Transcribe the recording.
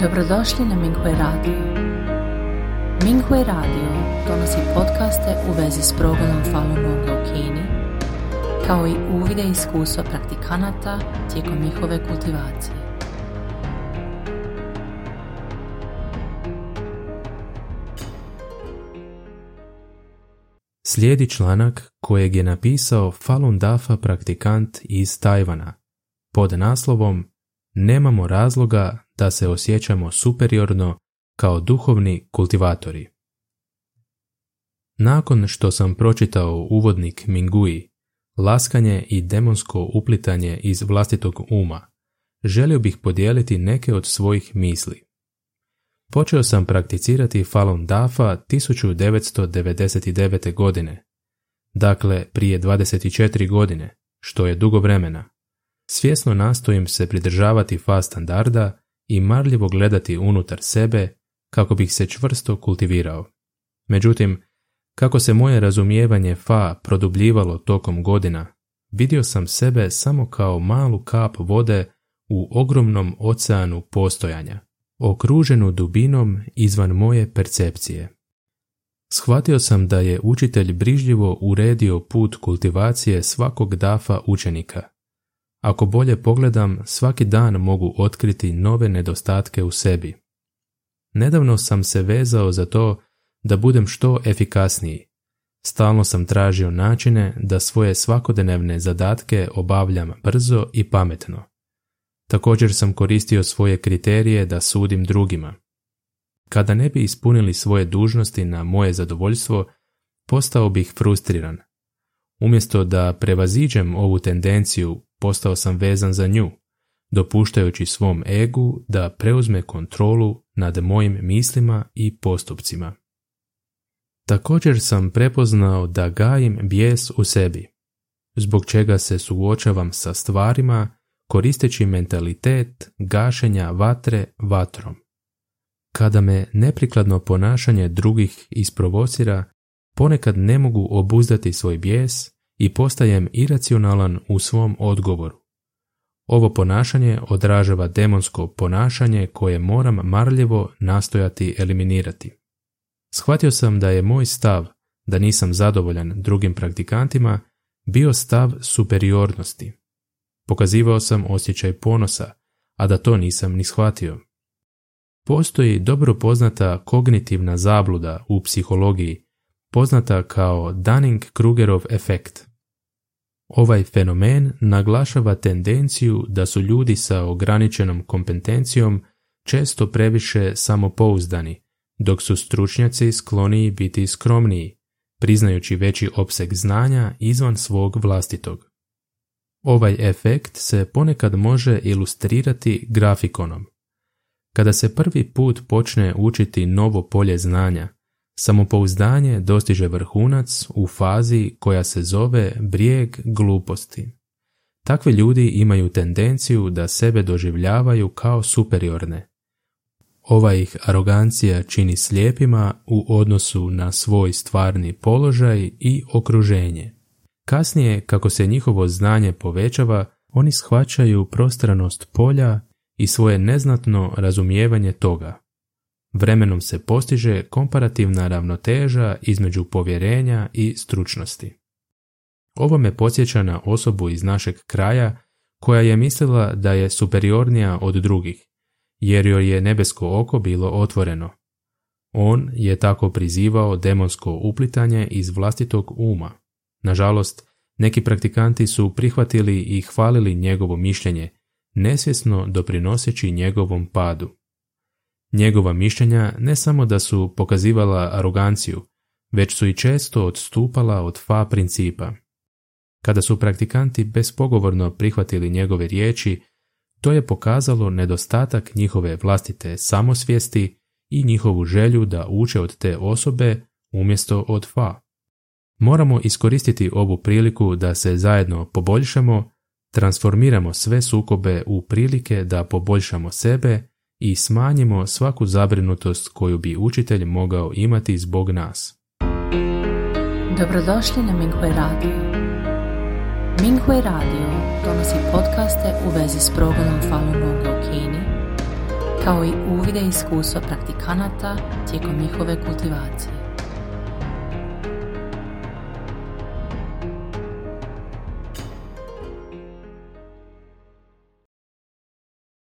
Dobrodošli na Minghui Radio. Minghui Radio donosi podcaste u vezi s progledom Falun Gonga u Kini, kao i uvide iskustva praktikanata tijekom njihove kultivacije. Slijedi članak kojeg je napisao Falun Dafa praktikant iz Tajvana pod naslovom Nemamo razloga da se osjećamo superiorno kao duhovni kultivatori. Nakon što sam pročitao uvodnik Mingui, laskanje i demonsko uplitanje iz vlastitog uma, želio bih podijeliti neke od svojih misli. Počeo sam prakticirati Falun Dafa 1999. godine, dakle prije 24 godine, što je dugo vremena. Svjesno nastojim se pridržavati fa standarda i marljivo gledati unutar sebe kako bih se čvrsto kultivirao. Međutim, kako se moje razumijevanje fa produbljivalo tokom godina, vidio sam sebe samo kao malu kap vode u ogromnom oceanu postojanja, okruženu dubinom izvan moje percepcije. Shvatio sam da je učitelj brižljivo uredio put kultivacije svakog dafa učenika. Ako bolje pogledam, svaki dan mogu otkriti nove nedostatke u sebi. Nedavno sam se vezao za to da budem što efikasniji. Stalno sam tražio načine da svoje svakodnevne zadatke obavljam brzo i pametno. Također sam koristio svoje kriterije da sudim drugima. Kada ne bi ispunili svoje dužnosti na moje zadovoljstvo, postao bih frustriran. Umjesto da prevaziđem ovu tendenciju, postao sam vezan za nju, dopuštajući svom egu da preuzme kontrolu nad mojim mislima i postupcima. Također sam prepoznao da gajim bijes u sebi, zbog čega se suočavam sa stvarima koristeći mentalitet gašenja vatre vatrom. Kada me neprikladno ponašanje drugih isprovocira, ponekad ne mogu obuzdati svoj bijes i postajem iracionalan u svom odgovoru. Ovo ponašanje odražava demonsko ponašanje koje moram marljivo nastojati eliminirati. Shvatio sam da je moj stav da nisam zadovoljan drugim praktikantima bio stav superiornosti. Pokazivao sam osjećaj ponosa, a da to nisam ni shvatio. Postoji dobro poznata kognitivna zabluda u psihologiji, poznata kao Dunning-Krugerov efekt. Ovaj fenomen naglašava tendenciju da su ljudi sa ograničenom kompetencijom često previše samopouzdani, dok su stručnjaci skloniji biti skromniji, priznajući veći opseg znanja izvan svog vlastitog. Ovaj efekt se ponekad može ilustrirati grafikonom. Kada se prvi put počne učiti novo polje znanja, Samopouzdanje dostiže vrhunac u fazi koja se zove brijeg gluposti. Takvi ljudi imaju tendenciju da sebe doživljavaju kao superiorne. Ova ih arogancija čini slijepima u odnosu na svoj stvarni položaj i okruženje. Kasnije, kako se njihovo znanje povećava, oni shvaćaju prostranost polja i svoje neznatno razumijevanje toga. Vremenom se postiže komparativna ravnoteža između povjerenja i stručnosti. Ovo me podsjeća na osobu iz našeg kraja koja je mislila da je superiornija od drugih, jer joj je nebesko oko bilo otvoreno. On je tako prizivao demonsko uplitanje iz vlastitog uma. Nažalost, neki praktikanti su prihvatili i hvalili njegovo mišljenje, nesvjesno doprinoseći njegovom padu. Njegova mišljenja ne samo da su pokazivala aroganciju, već su i često odstupala od fa principa. Kada su praktikanti bespogovorno prihvatili njegove riječi, to je pokazalo nedostatak njihove vlastite samosvijesti i njihovu želju da uče od te osobe umjesto od fa. Moramo iskoristiti ovu priliku da se zajedno poboljšamo, transformiramo sve sukobe u prilike da poboljšamo sebe i smanjimo svaku zabrinutost koju bi učitelj mogao imati zbog nas. Dobrodošli na Minghui Radio. Minghui Radio donosi podcaste u vezi s progledom Falun Gonga u Kini, kao i uvide iskustva praktikanata tijekom njihove kultivacije.